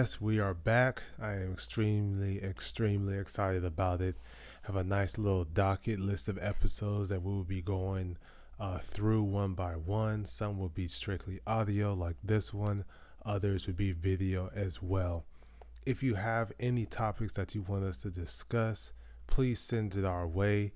Yes, we are back. I am extremely, extremely excited about it. Have a nice little docket list of episodes that we will be going uh, through one by one. Some will be strictly audio, like this one. Others would be video as well. If you have any topics that you want us to discuss, please send it our way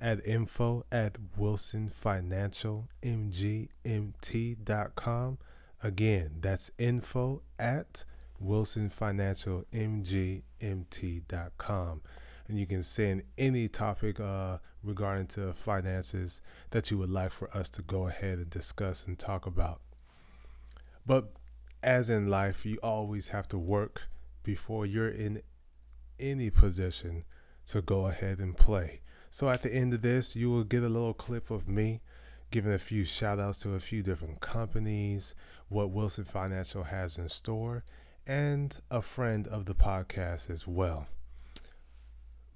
at info at wilsonfinancialmgmt.com. Again, that's info at wilsonfinancialmgmt.com. And you can send any topic uh, regarding to finances that you would like for us to go ahead and discuss and talk about. But as in life, you always have to work before you're in any position to go ahead and play. So at the end of this, you will get a little clip of me giving a few shout outs to a few different companies, what Wilson Financial has in store, and a friend of the podcast as well.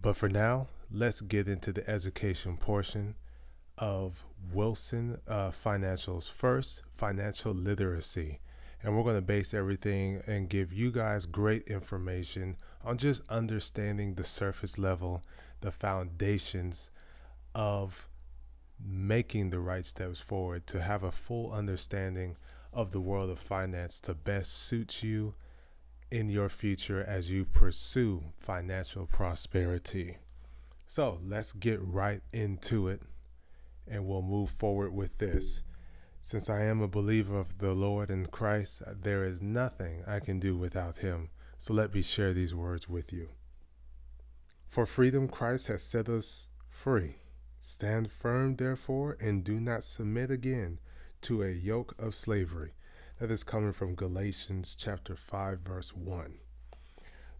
But for now, let's get into the education portion of Wilson uh, Financial's first financial literacy. And we're going to base everything and give you guys great information on just understanding the surface level, the foundations of making the right steps forward to have a full understanding of the world of finance to best suit you in your future as you pursue financial prosperity. So let's get right into it and we'll move forward with this. Since I am a believer of the Lord and Christ, there is nothing I can do without Him. So let me share these words with you. For freedom, Christ has set us free. Stand firm, therefore, and do not submit again to a yoke of slavery. That is coming from Galatians chapter 5, verse 1.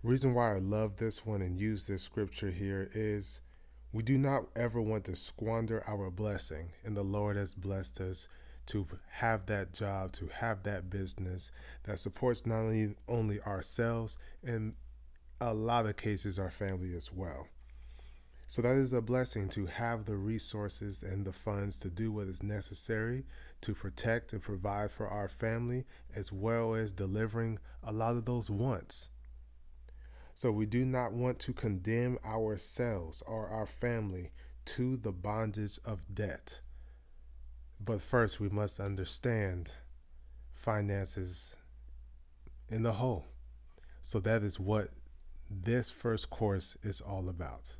Reason why I love this one and use this scripture here is we do not ever want to squander our blessing, and the Lord has blessed us to have that job, to have that business that supports not only, only ourselves and a lot of cases our family as well. So that is a blessing to have the resources and the funds to do what is necessary to protect and provide for our family, as well as delivering a lot of those wants. So we do not want to condemn ourselves or our family to the bondage of debt. But first, we must understand finances in the whole. So that is what this first course is all about.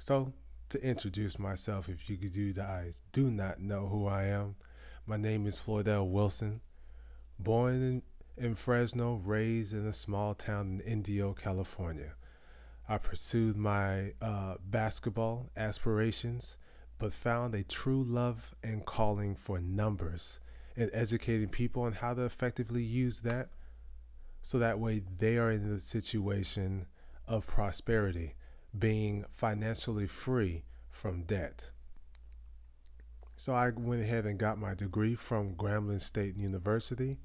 So to introduce myself, if you do guys do not know who I am, my name is Floydell Wilson, born in, in Fresno, raised in a small town in Indio, California. I pursued my uh, basketball aspirations, but found a true love and calling for numbers and educating people on how to effectively use that so that way they are in the situation of prosperity being financially free from debt. So I went ahead and got my degree from Grambling State University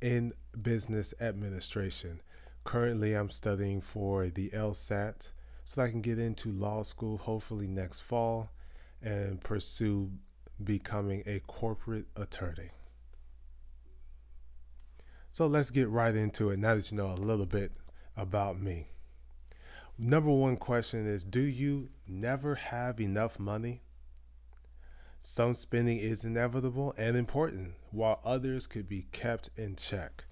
in business administration. Currently, I'm studying for the LSAT so that I can get into law school hopefully next fall and pursue becoming a corporate attorney. So let's get right into it now that you know a little bit about me number one question is Do you never have enough money? Some spending is inevitable and important, while others could be kept in check.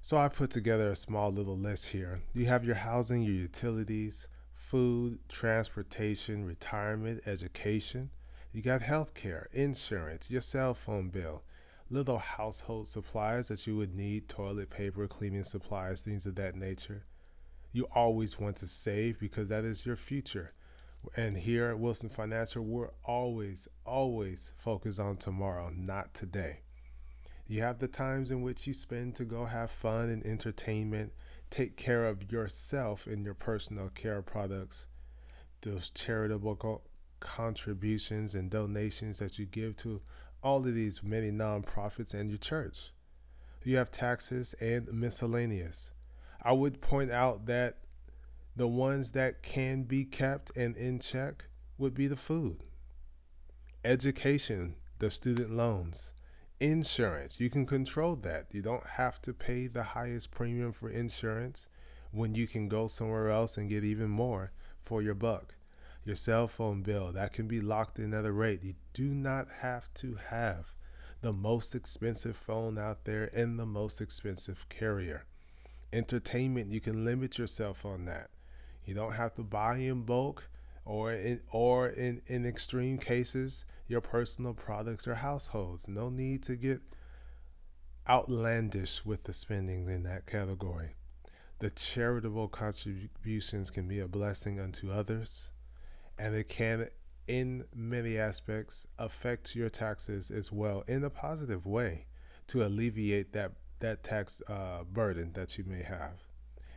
So I put together a small little list here. You have your housing, your utilities, food, transportation, retirement, education. You got health care, insurance, your cell phone bill, little household supplies that you would need, toilet paper, cleaning supplies, things of that nature you always want to save because that is your future. And here at Wilson Financial, we're always, always focused on tomorrow, not today. You have the times in which you spend to go have fun and entertainment, take care of yourself and your personal care products, those charitable co- contributions and donations that you give to all of these many nonprofits and your church. You have taxes and miscellaneous. I would point out that the ones that can be kept and in check would be the food, education, the student loans, Insurance, you can control that. You don't have to pay the highest premium for insurance when you can go somewhere else and get even more for your buck. Your cell phone bill, that can be locked in at a rate. You do not have to have the most expensive phone out there and the most expensive carrier. Entertainment, you can limit yourself on that. You don't have to buy in bulk or in or in, in extreme cases your personal products or households. No need to get outlandish with the spending in that category. The charitable contributions can be a blessing unto others, and it can, in many aspects, affect your taxes as well in a positive way to alleviate that, that tax uh, burden that you may have.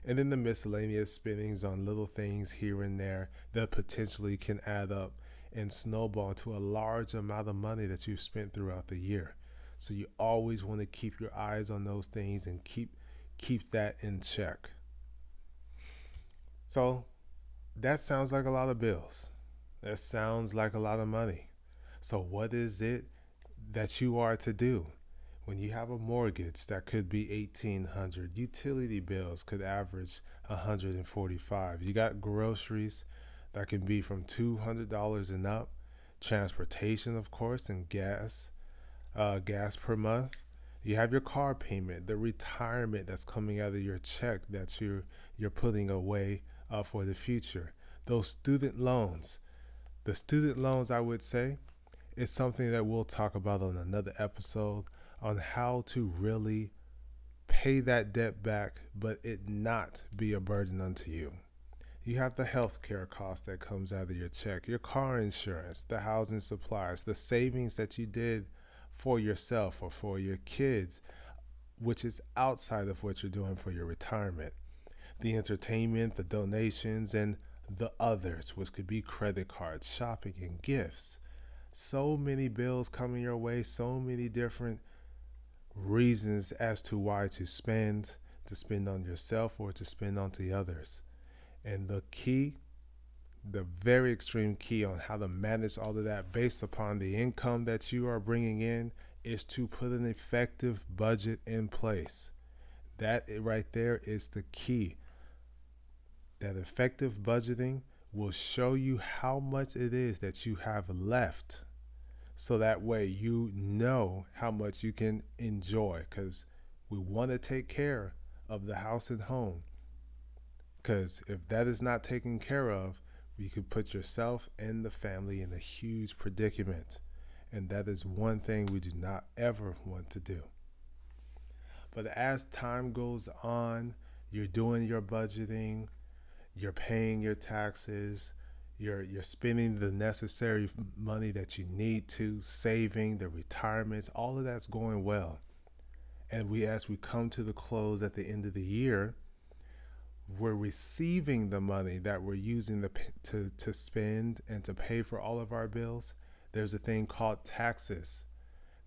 And then the miscellaneous spendings on little things here and there that potentially can add up and snowball to a large amount of money that you've spent throughout the year. So you always want to keep your eyes on those things and keep keep that in check. So that sounds like a lot of bills. That sounds like a lot of money. So, what is it that you are to do? When you have a mortgage that could be 1800 utility bills could average 145 You got groceries that can be from $200 and up, transportation, of course, and gas, uh, gas per month. You have your car payment, the retirement that's coming out of your check that you're you're putting away uh, for the future. Those student loans, the student loans, I would say, is something that we'll talk about on another episode on how to really pay that debt back, but it not be a burden unto you. You have the health care cost that comes out of your check, your car insurance, the housing supplies, the savings that you did for yourself or for your kids, which is outside of what you're doing for your retirement the entertainment, the donations, and the others, which could be credit cards, shopping, and gifts. So many bills coming your way, so many different reasons as to why to spend, to spend on yourself or to spend on the others. And the key, the very extreme key on how to manage all of that based upon the income that you are bringing in is to put an effective budget in place. That right there is the key that effective budgeting will show you how much it is that you have left. So that way you know how much you can enjoy because we want to take care of the house and home. Because if that is not taken care of, you could put yourself and the family in a huge predicament. And that is one thing we do not ever want to do. But as time goes on, you're doing your budgeting, you're paying your taxes, you're you're spending the necessary money that you need to, saving the retirements, all of that's going well. And we as we come to the close at the end of the year, we're receiving the money that we're using to to to spend and to pay for all of our bills. There's a thing called taxes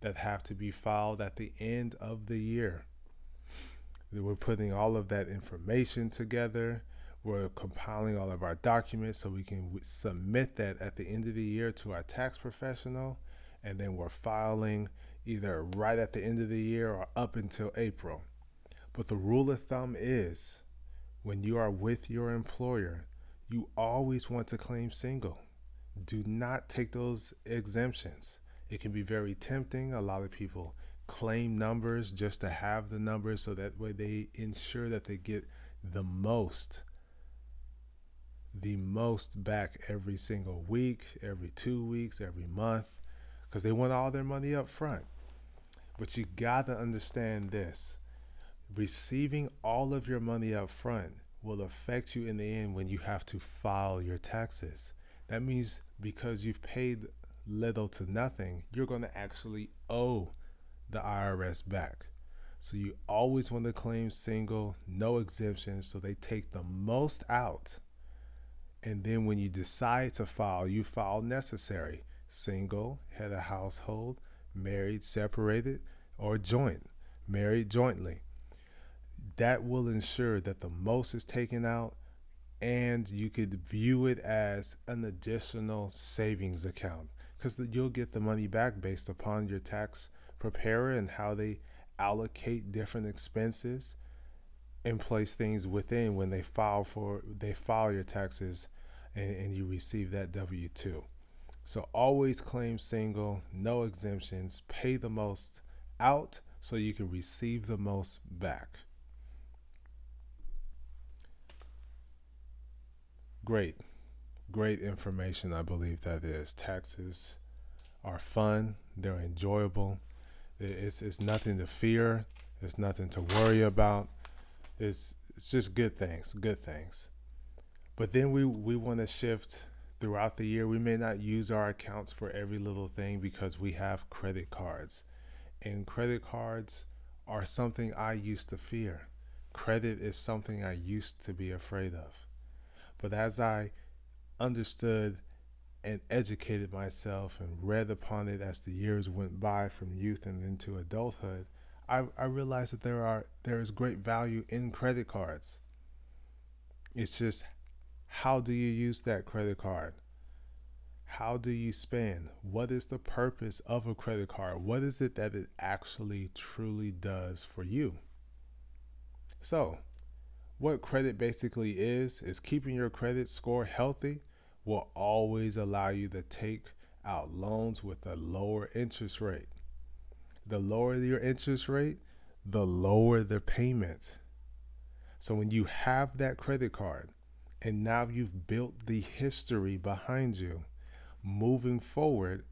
that have to be filed at the end of the year. We're putting all of that information together we're compiling all of our documents so we can submit that at the end of the year to our tax professional. And then we're filing either right at the end of the year or up until April. But the rule of thumb is when you are with your employer, you always want to claim single. Do not take those exemptions. It can be very tempting. A lot of people claim numbers just to have the numbers so that way they ensure that they get the most the most back every single week, every two weeks, every month, because they want all their money up front. But you got to understand this receiving all of your money up front will affect you in the end when you have to file your taxes. That means because you've paid little to nothing, you're going to actually owe the IRS back. So you always want to claim single, no exemptions, so they take the most out and then when you decide to file, you file necessary single, head of household, married, separated, or joint, married jointly. That will ensure that the most is taken out and you could view it as an additional savings account because you'll get the money back based upon your tax preparer and how they allocate different expenses and place things within when they file for they file your taxes and, and you receive that W two. So always claim single, no exemptions, pay the most out so you can receive the most back. Great, great information. I believe that is. Taxes are fun, they're enjoyable. It's, it's nothing to fear, it's nothing to worry about. It's, it's just good things, good things. But then we, we want to shift throughout the year. We may not use our accounts for every little thing because we have credit cards. And credit cards are something I used to fear. Credit is something I used to be afraid of. But as I understood and educated myself and read upon it as the years went by from youth and into adulthood, I, I realized that there are there is great value in credit cards. It's just how do you use that credit card? How do you spend? What is the purpose of a credit card? What is it that it actually truly does for you? So, what credit basically is, is keeping your credit score healthy will always allow you to take out loans with a lower interest rate. The lower your interest rate, the lower the payment. So when you have that credit card and now you've built the history behind you, moving forward,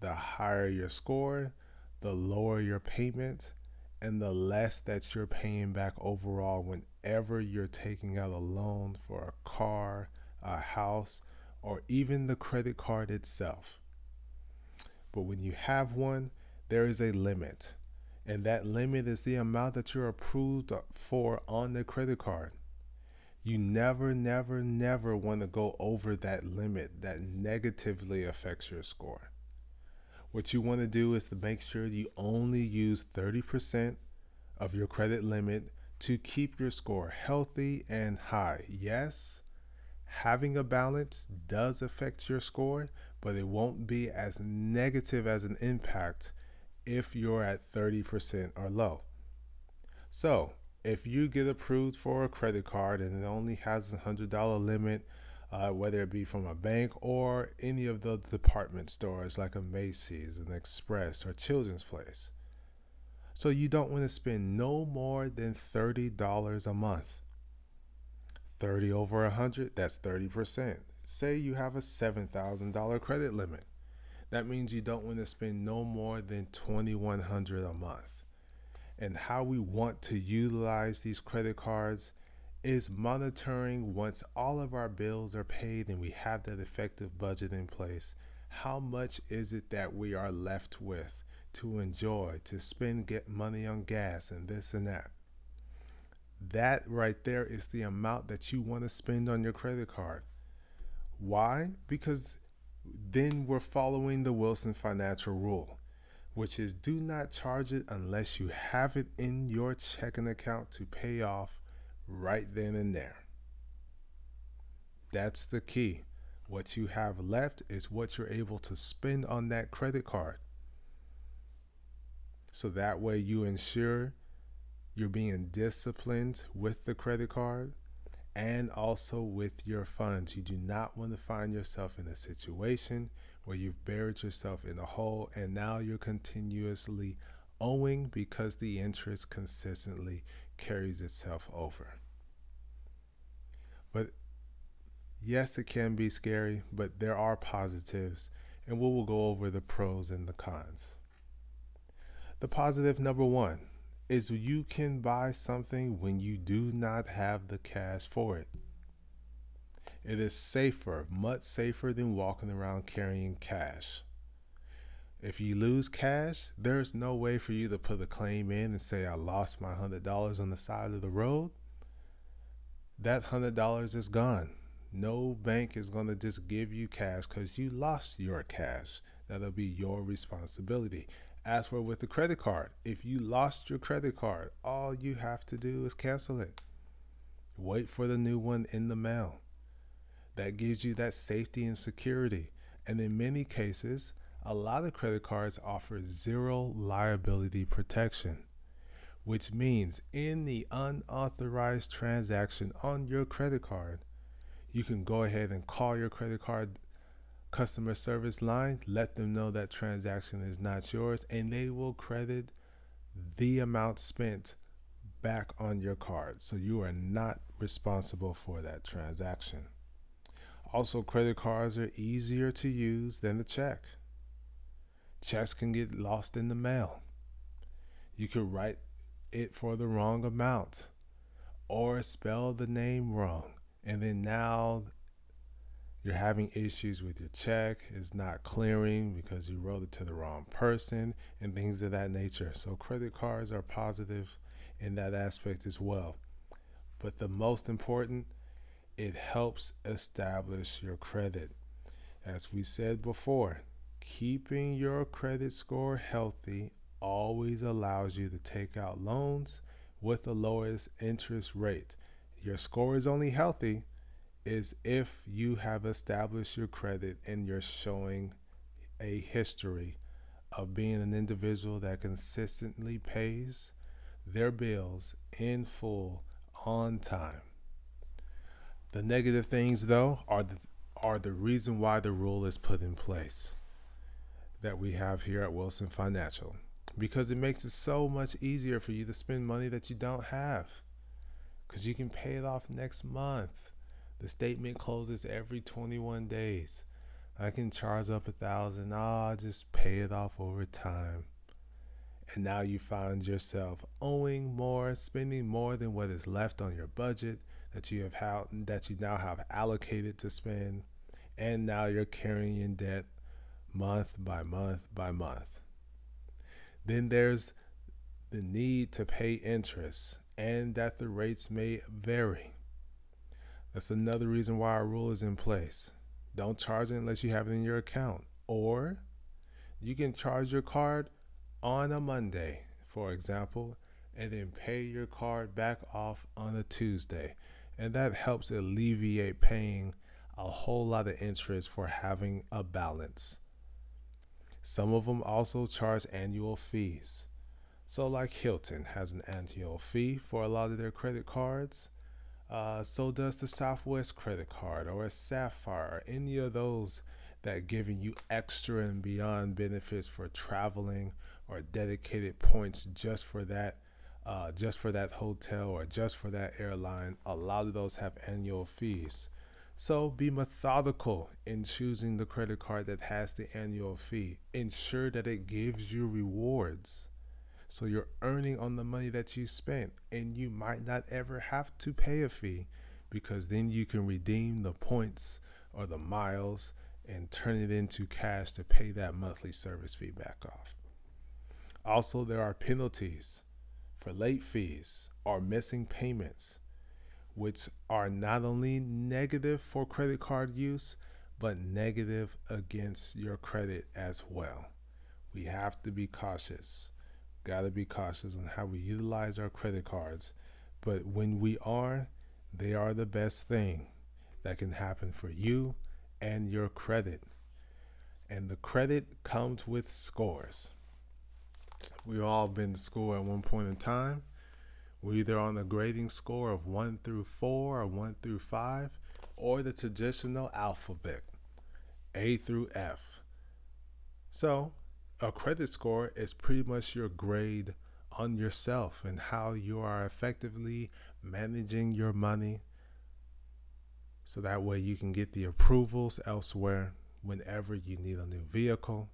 the higher your score, the lower your payment, and the less that you're paying back overall whenever you're taking out a loan for a car, a house, or even the credit card itself. But when you have one, there is a limit, and that limit is the amount that you're approved for on the credit card. You never, never, never want to go over that limit that negatively affects your score. What you want to do is to make sure you only use 30% of your credit limit to keep your score healthy and high. Yes, having a balance does affect your score, but it won't be as negative as an impact if you're at 30% or low. So, if you get approved for a credit card and it only has a $100 limit, uh, whether it be from a bank or any of the department stores like a Macy's, an Express, or Children's Place. So you don't want to spend no more than $30 a month. 30 over 100, that's 30%. Say you have a $7,000 credit limit. That means you don't want to spend no more than 2100 a month. And how we want to utilize these credit cards is monitoring once all of our bills are paid and we have that effective budget in place. How much is it that we are left with to enjoy, to spend get money on gas and this and that? That right there is the amount that you want to spend on your credit card. Why? Because then we're following the Wilson financial rule, which is do not charge it unless you have it in your checking account to pay off right then and there. That's the key. What you have left is what you're able to spend on that credit card. So that way you ensure you're being disciplined with the credit card and also with your funds. You do not want to find yourself in a situation where you've buried yourself in a hole and now you're continuously owing because the interest consistently carries itself over. But yes, it can be scary, but there are positives, and we will go over the pros and the cons. The positive number one is you can buy something when you do not have the cash for it. It is safer, much safer than walking around carrying cash. If you lose cash, there's no way for you to put a claim in and say, I lost my $100 on the side of the road. That $100 is gone. No bank is going to just give you cash because you lost your cash. That'll be your responsibility. As for with the credit card, if you lost your credit card, all you have to do is cancel it. Wait for the new one in the mail. That gives you that safety and security. And in many cases, a lot of credit cards offer zero liability protection, which means in the unauthorized transaction on your credit card, you can go ahead and call your credit card customer service line, let them know that transaction is not yours, and they will credit the amount spent back on your card. So you are not responsible for that transaction. Also, credit cards are easier to use than the check. Checks can get lost in the mail. You could write it for the wrong amount or spell the name wrong. And then now you're having issues with your check, it's not clearing because you wrote it to the wrong person and things of that nature. So, credit cards are positive in that aspect as well. But the most important, it helps establish your credit. As we said before, keeping your credit score healthy always allows you to take out loans with the lowest interest rate. Your score is only healthy is if you have established your credit and you're showing a history of being an individual that consistently pays their bills in full on time. The negative things though are the are the reason why the rule is put in place that we have here at Wilson Financial because it makes it so much easier for you to spend money that you don't have cuz you can pay it off next month the statement closes every 21 days. I can charge up a thousand. I'll just pay it off over time. And now you find yourself owing more, spending more than what is left on your budget that you have how, that you now have allocated to spend, and now you're carrying in debt month by month by month. Then there's the need to pay interest and that the rates may vary. That's another reason why our rule is in place. Don't charge it unless you have it in your account. Or you can charge your card on a Monday, for example, and then pay your card back off on a Tuesday. And that helps alleviate paying a whole lot of interest for having a balance. Some of them also charge annual fees. So, like Hilton has an annual fee for a lot of their credit cards. Uh, so does the Southwest credit card or a Sapphire, or any of those that giving you extra and beyond benefits for traveling or dedicated points just for that uh, just for that hotel or just for that airline. A lot of those have annual fees. So be methodical in choosing the credit card that has the annual fee. Ensure that it gives you rewards. So you're earning on the money that you spent, and you might not ever have to pay a fee because then you can redeem the points or the miles and turn it into cash to pay that monthly service fee back off. Also, there are penalties for late fees or missing payments, which are not only negative for credit card use, but negative against your credit as well. We have to be cautious got to be cautious on how we utilize our credit cards. But when we are, they are the best thing that can happen for you and your credit. And the credit comes with scores. We've all been to school at one point in time. We're either on the grading score of 1 through 4 or 1 through 5, or the traditional alphabet, A through F. So, a credit score is pretty much your grade on yourself and how you are effectively managing your money so that way you can get the approvals elsewhere whenever you need a new vehicle,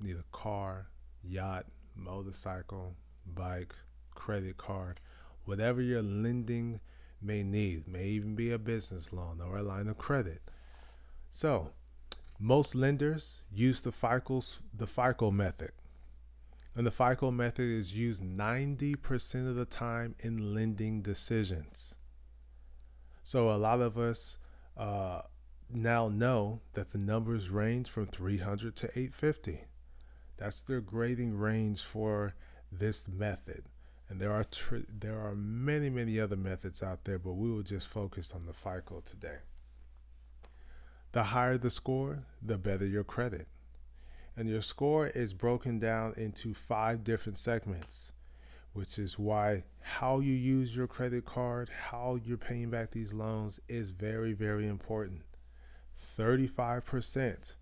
need a car, yacht, motorcycle, bike, credit card, whatever your lending may need, may even be a business loan or a line of credit. So, most lenders use the FICO, the FICO method. And the FICO method is used 90% of the time in lending decisions. So a lot of us uh, now know that the numbers range from 300 to 850. That's their grading range for this method. And there are tr- there are many many other methods out there, but we will just focus on the FICO today. The higher the score, the better your credit. And your score is broken down into five different segments, which is why how you use your credit card, how you're paying back these loans is very, very important. 35%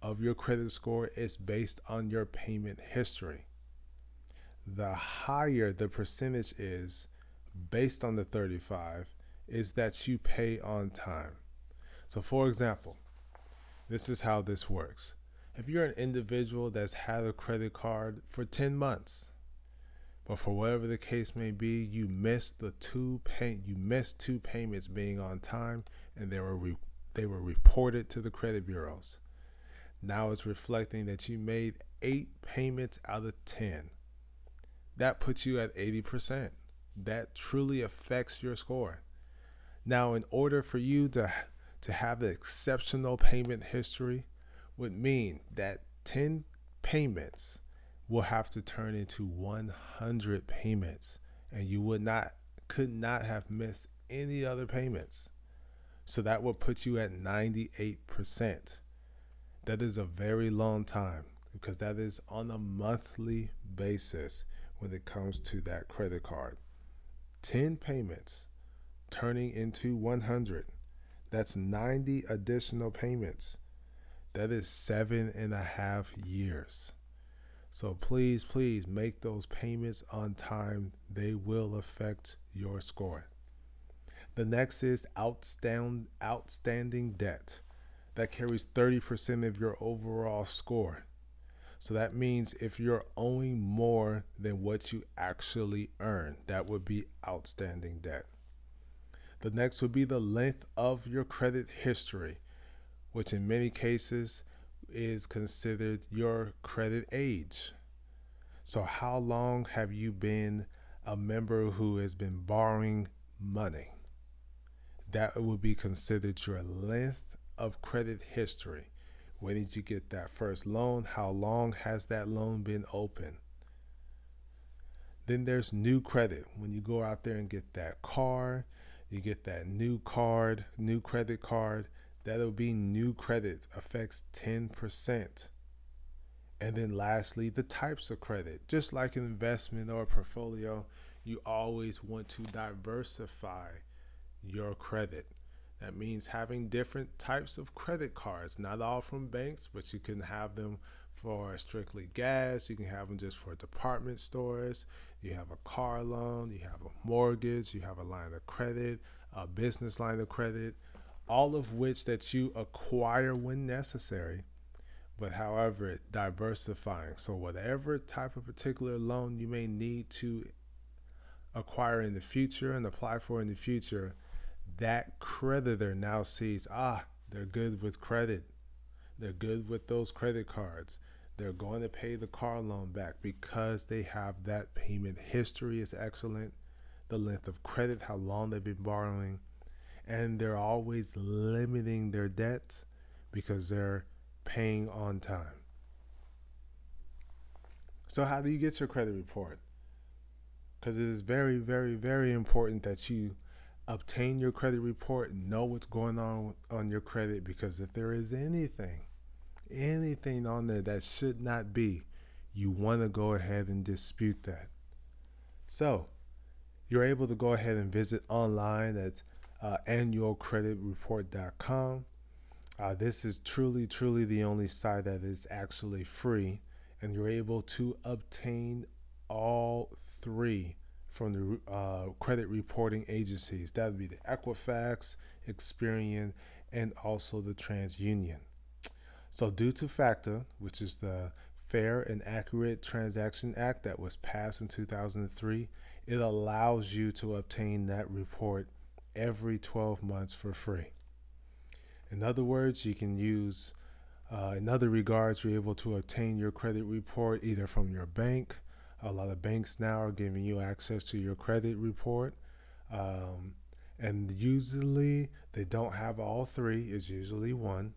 of your credit score is based on your payment history. The higher the percentage is based on the 35 is that you pay on time. So for example, this is how this works. If you're an individual that's had a credit card for 10 months, but for whatever the case may be, you missed the two pay you missed two payments being on time and they were re- they were reported to the credit bureaus. Now it's reflecting that you made 8 payments out of 10. That puts you at 80%. That truly affects your score. Now, in order for you to to have an exceptional payment history would mean that 10 payments will have to turn into 100 payments and you would not could not have missed any other payments. So that would put you at 98%. That is a very long time because that is on a monthly basis when it comes to that credit card. 10 payments turning into 100 that's 90 additional payments. That is seven and a half years. So please, please make those payments on time. They will affect your score. The next is outstand, outstanding debt. That carries 30% of your overall score. So that means if you're owing more than what you actually earn, that would be outstanding debt. The next would be the length of your credit history, which in many cases is considered your credit age. So, how long have you been a member who has been borrowing money? That would be considered your length of credit history. When did you get that first loan? How long has that loan been open? Then there's new credit. When you go out there and get that car, you get that new card, new credit card. That'll be new credit, affects 10%. And then lastly, the types of credit. Just like an investment or a portfolio, you always want to diversify your credit. That means having different types of credit cards, not all from banks, but you can have them for strictly gas, you can have them just for department stores, you have a car loan, you have a mortgage, you have a line of credit, a business line of credit, all of which that you acquire when necessary. But however, diversifying. So whatever type of particular loan you may need to acquire in the future and apply for in the future, that creditor now sees, ah, they're good with credit. They're good with those credit cards. They're going to pay the car loan back because they have that payment history is excellent, the length of credit, how long they've been borrowing, and they're always limiting their debt because they're paying on time. So, how do you get your credit report? Because it is very, very, very important that you obtain your credit report, know what's going on on your credit, because if there is anything anything on there that should not be, you want to go ahead and dispute that. So, you're able to go ahead and visit online at uh, annualcreditreport.com. Uh, this is truly, truly the only site that is actually free, and you're able to obtain all three from the uh, credit reporting agencies. That would be the Equifax, Experian, and also the TransUnion. So, due to FACTA, which is the Fair and Accurate Transaction Act that was passed in 2003, it allows you to obtain that report every 12 months for free. In other words, you can use, uh, in other regards, you're able to obtain your credit report either from your bank. A lot of banks now are giving you access to your credit report. Um, and usually they don't have all three, it's usually one.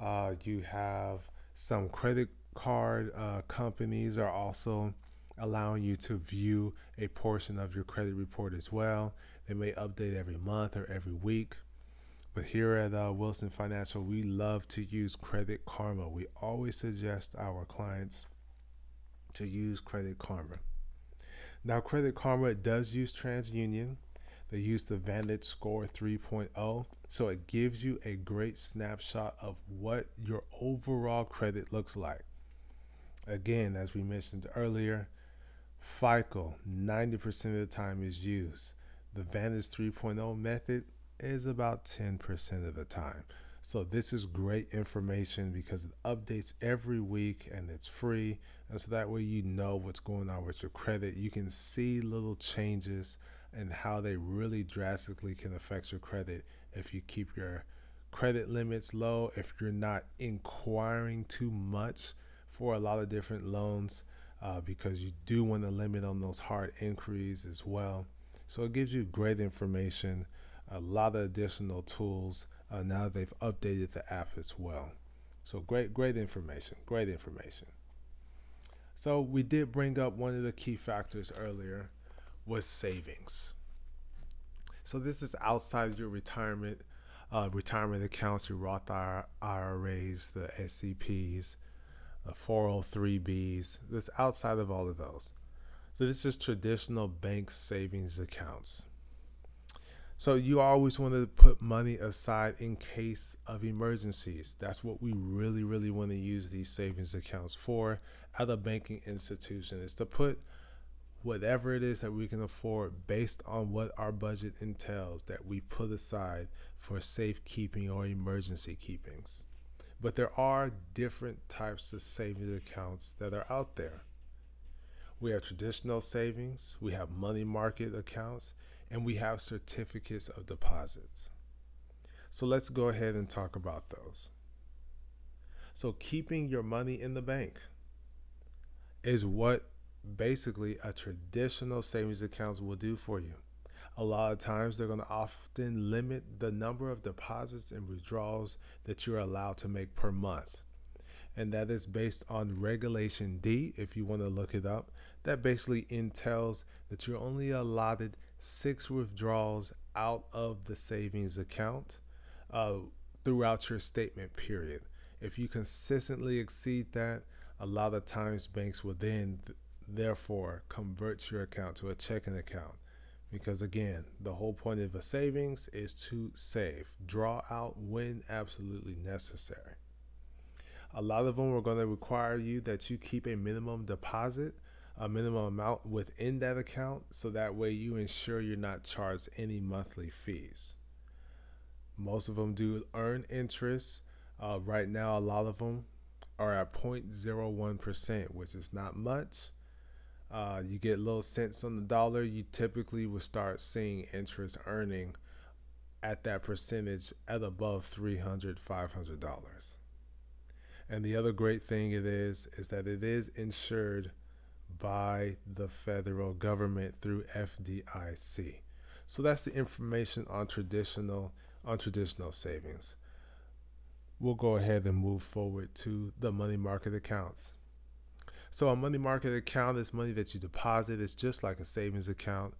Uh, you have some credit card uh, companies are also allowing you to view a portion of your credit report as well. They may update every month or every week. But here at uh, Wilson Financial, we love to use Credit Karma. We always suggest our clients to use Credit Karma. Now, Credit Karma does use TransUnion. They use the Vantage Score 3.0, so it gives you a great snapshot of what your overall credit looks like. Again, as we mentioned earlier, FICO 90% of the time is used. The Vantage 3.0 method is about 10% of the time. So this is great information because it updates every week and it's free. And so that way you know what's going on with your credit. You can see little changes and how they really drastically can affect your credit if you keep your credit limits low, if you're not inquiring too much for a lot of different loans, uh, because you do want to limit on those hard inquiries as well. So it gives you great information, a lot of additional tools uh, now they've updated the app as well. So great, great information. Great information. So we did bring up one of the key factors earlier was savings. So this is outside your retirement, uh, retirement accounts, your Roth IRAs, the SEPs, the 403bs. This outside of all of those. So this is traditional bank savings accounts. So you always want to put money aside in case of emergencies. That's what we really, really want to use these savings accounts for at a banking institution is to put whatever it is that we can afford based on what our budget entails that we put aside for safekeeping or emergency keepings. But there are different types of savings accounts that are out there. We have traditional savings, we have money market accounts, and we have certificates of deposits. So let's go ahead and talk about those. So, keeping your money in the bank is what basically a traditional savings accounts will do for you. A lot of times, they're going to often limit the number of deposits and withdrawals that you're allowed to make per month. And that is based on Regulation D, if you want to look it up. That basically entails that you're only allotted six withdrawals out of the savings account uh, throughout your statement period. If you consistently exceed that, a lot of times banks will then th- therefore convert your account to a checking account. Because again, the whole point of a savings is to save, draw out when absolutely necessary. A lot of them are going to require you that you keep a minimum deposit a minimum amount within that account so that way you ensure you're not charged any monthly fees. Most of them do earn interest. Uh, right now, a lot of them are at 0.01%, which is not much. Uh, you get little cents on the dollar. You typically will start seeing interest earning at that percentage at above $300, $500. And the other great thing it is, is that it is insured by the federal government through FDIC. So that's the information on traditional on traditional savings. We'll go ahead and move forward to the money market accounts. So a money market account is money that you deposit. It's just like a savings account.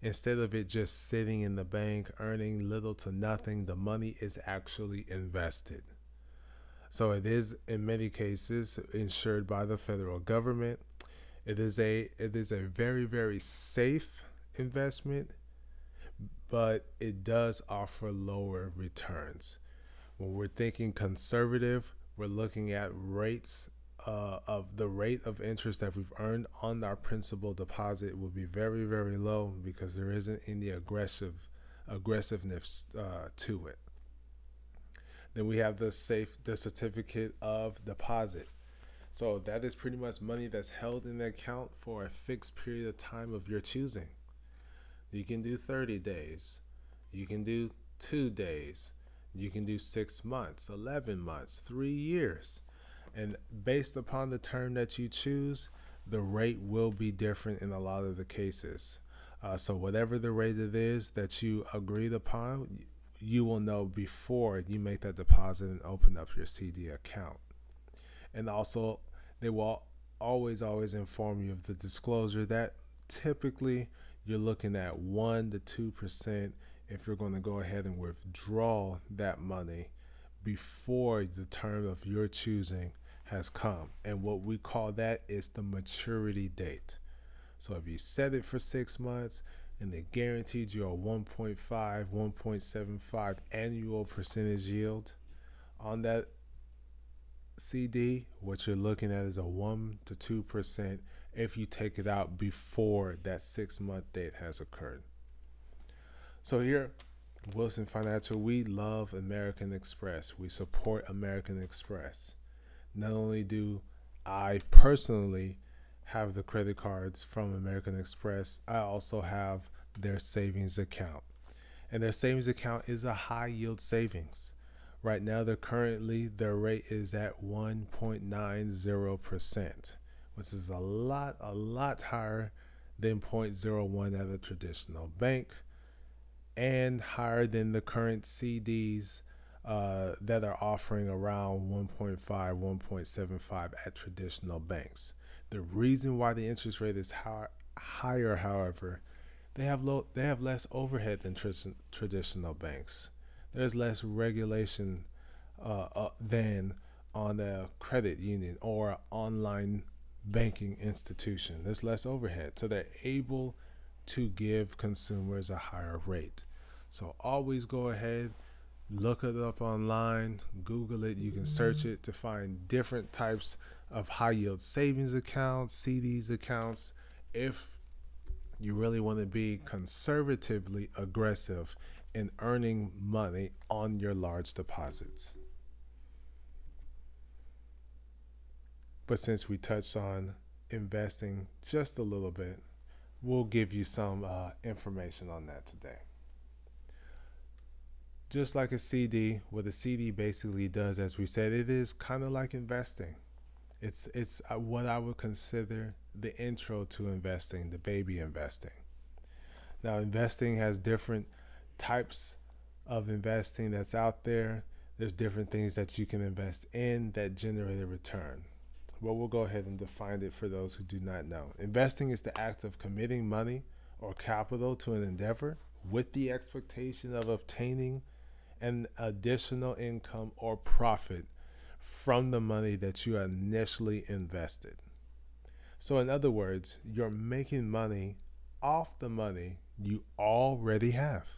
Instead of it just sitting in the bank earning little to nothing, the money is actually invested. So it is in many cases insured by the federal government it is a it is a very very safe investment, but it does offer lower returns. When we're thinking conservative, we're looking at rates uh, of the rate of interest that we've earned on our principal deposit will be very very low because there isn't any aggressive aggressiveness uh, to it. Then we have the safe the certificate of deposit. So that is pretty much money that's held in the account for a fixed period of time of your choosing. You can do 30 days. You can do two days. You can do six months, 11 months, three years. And based upon the term that you choose, the rate will be different in a lot of the cases. Uh, so, whatever the rate it is that you agreed upon, you will know before you make that deposit and open up your CD account and also they will always always inform you of the disclosure that typically you're looking at 1 to 2% if you're going to go ahead and withdraw that money before the term of your choosing has come. And what we call that is the maturity date. So if you set it for six months and they guaranteed you a 1.5, 1.75 annual percentage yield on that CD, what you're looking at is a 1 to 2% if you take it out before that six month date has occurred. So here, Wilson Financial, we love American Express. We support American Express. Not only do I personally have the credit cards from American Express, I also have their savings account. And their savings account is a high yield savings. Right now, they're currently their rate is at 1.90%, which is a lot, a lot higher than 0.01 at a traditional bank and higher than the current CDs uh, that are offering around 1.5, 1.75 at traditional banks. The reason why the interest rate is high, higher, however, they have low, they have less overhead than tr- traditional banks. There's less regulation uh, uh, than on a credit union or online banking institution. There's less overhead, so they're able to give consumers a higher rate. So always go ahead, look it up online, Google it. You can search it to find different types of high yield savings accounts, CDs accounts, if you really want to be conservatively aggressive in earning money on your large deposits. But since we touched on investing just a little bit, we'll give you some uh, information on that today. Just like a CD, what a CD basically does, as we said, it is kind of like investing. It's it's uh, what I would consider the intro to investing, the baby investing. Now, investing has different types of investing that's out there. There's different things that you can invest in that generate a return. Well, we'll go ahead and define it for those who do not know. Investing is the act of committing money or capital to an endeavor with the expectation of obtaining an additional income or profit from the money that you initially invested. So, in other words, you're making money off the money you already have.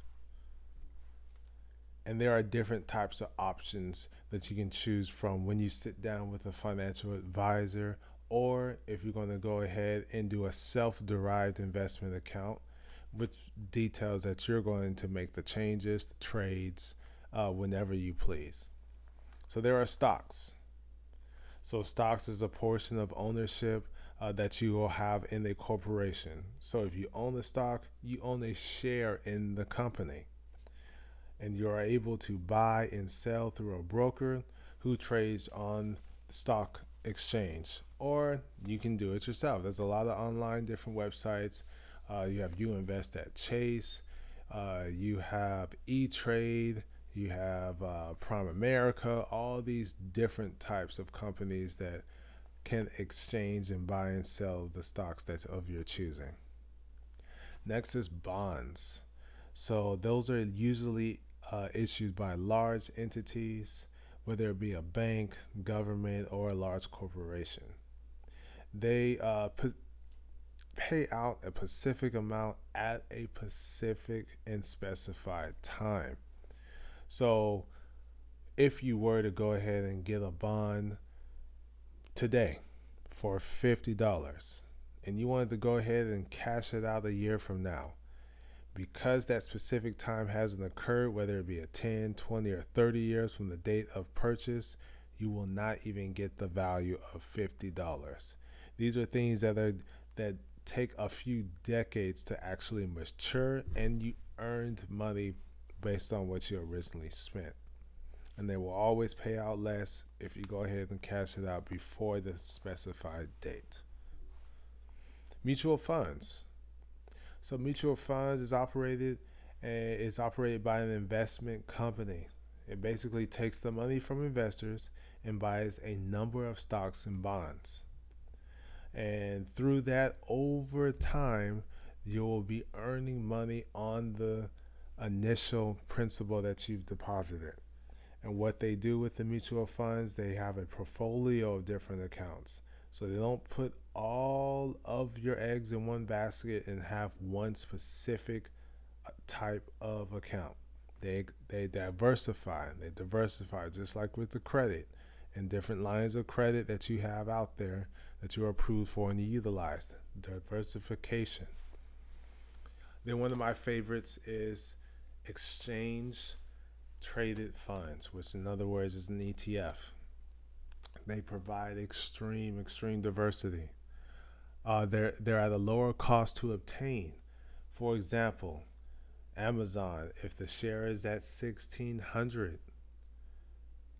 And there are different types of options that you can choose from when you sit down with a financial advisor, or if you're going to go ahead and do a self derived investment account, which details that you're going to make the changes, the trades, uh, whenever you please. So there are stocks. So stocks is a portion of ownership uh, that you will have in a corporation. So if you own a stock, you own a share in the company. And you are able to buy and sell through a broker who trades on the stock exchange. Or you can do it yourself. There's a lot of online different websites. Uh, you have You Invest at Chase. Uh, you have E Trade you have uh, Ameritrade, all these different types of companies that can exchange and buy and sell the stocks that of your choosing. Next is bonds. So those are usually uh, issued by large entities, whether it be a bank, government, or a large corporation. They uh, pay out a specific amount at a specific and specified time. So if you were to go ahead and get a bond today for $50 and you wanted to go ahead and cash it out a year from now, because that specific time hasn't occurred, whether it be a 10, 20, or 30 years from the date of purchase, you will not even get the value of $50. These are things that are that take a few decades to actually mature and you earned money based on what you originally spent. And they will always pay out less if you go ahead and cash it out before the specified date. Mutual funds. So mutual funds is operated and is operated by an investment company. It basically takes the money from investors and buys a number of stocks and bonds. And through that, over time, you will be earning money on the initial principal that you've deposited. And what they do with the mutual funds, they have a portfolio of different accounts. So they don't put all of your eggs in one basket and have one specific uh, type of account. They they diversify. They diversify just like with the credit and different lines of credit that you have out there that you're approved for and utilized. Diversification. Then one of my favorites is exchange traded funds, which in other words is an ETF. They provide extreme, extreme diversity. Uh, they're they're at a lower cost to obtain. For example, Amazon, if the share is at sixteen hundred,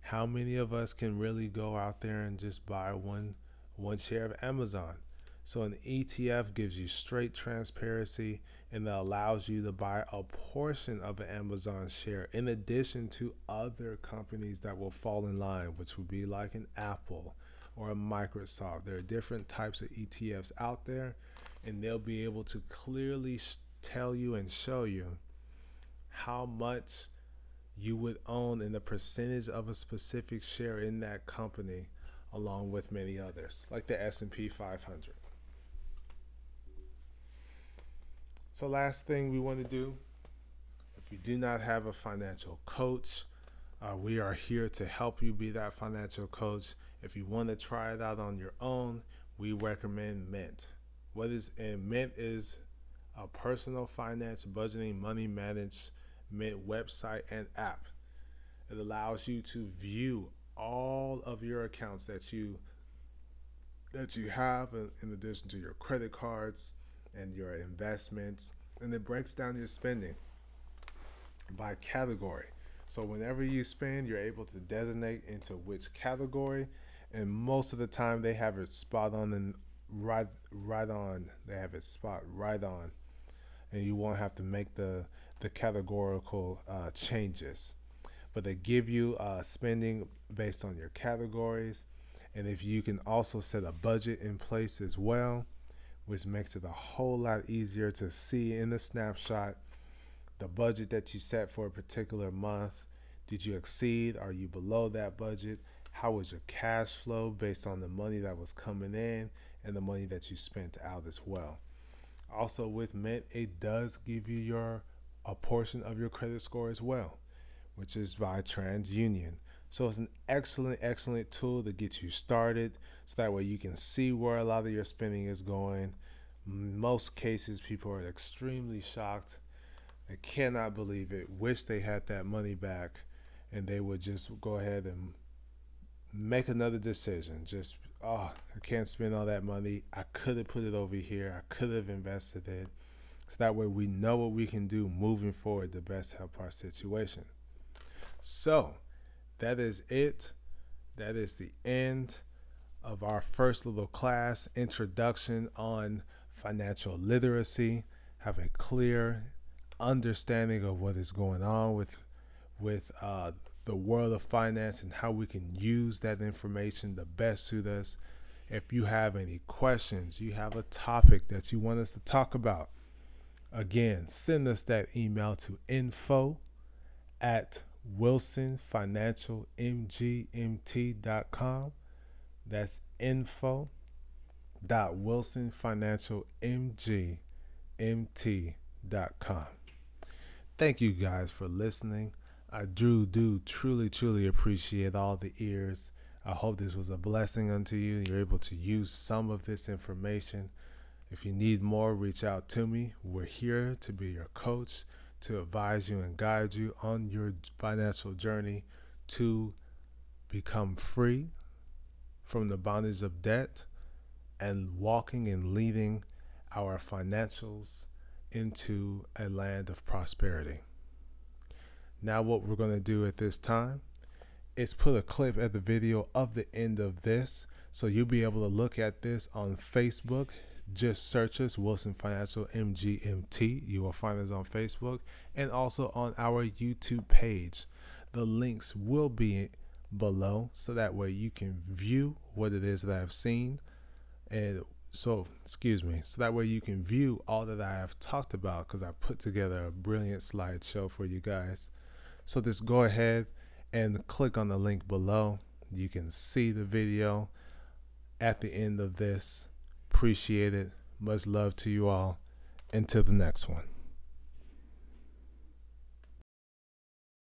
how many of us can really go out there and just buy one one share of Amazon? So an ETF gives you straight transparency and that allows you to buy a portion of an Amazon share in addition to other companies that will fall in line, which would be like an Apple or a Microsoft. There are different types of ETFs out there, and they'll be able to clearly tell you and show you how much you would own in the percentage of a specific share in that company along with many others like the S&P 500 So, last thing we want to do if you do not have a financial coach, uh, we are here to help you be that financial coach. If you want to try it out on your own, we recommend Mint. What is Mint is a personal finance budgeting money management website and app. It allows you to view all of your accounts that you that you have in addition to your credit cards, and your investments, and it breaks down your spending by category. So whenever you spend, you're able to designate into which category, and most of the time they have it spot on and right right on. They have it spot right on, and you won't have to make the the categorical uh, changes. But they give you uh, spending based on your categories, and if you can also set a budget in place as well, which makes it a whole lot easier to see in the snapshot the budget that you set for a particular month. Did you exceed? Are you below that budget? How was your cash flow based on the money that was coming in and the money that you spent out as well? Also, with Mint, it does give you your a portion of your credit score as well, which is by TransUnion. So it's an excellent, excellent tool to get you started. So that way you can see where a lot of your spending is going. Most cases, people are extremely shocked. They cannot believe it. Wish they had that money back, and they would just go ahead and make another decision. Just oh, I can't spend all that money. I could have put it over here. I could have invested it. So that way we know what we can do moving forward to best help our situation. So that is it. That is the end of our first little class introduction on financial literacy. Have a clear understanding of what is going on with with uh, the world of finance and how we can use that information to best suit us. If you have any questions, you have a topic that you want us to talk about, again, send us that email to info at wilsonfinancialmgmt.com. That's info dot wilsonfinancialmgmt.com. Thank you guys for listening. I do do truly truly appreciate all the ears. I hope this was a blessing unto you. You're able to use some of this information. If you need more, reach out to me. We're here to be your coach to advise you and guide you on your financial journey to become free from the bondage of debt and walking and leading our financials into a land of prosperity. Now, what we're going to do at this time is put a clip at the video of the end of this so you'll be able to look at this on Facebook just search us Wilson Financial MGMT. You will find us on Facebook and also on our YouTube page. The links will be below so that way you can view what it is that I've seen and so excuse me so that way you can view all that i have talked about because i put together a brilliant slideshow for you guys so just go ahead and click on the link below you can see the video at the end of this appreciate it. Much love to you all. Until the next one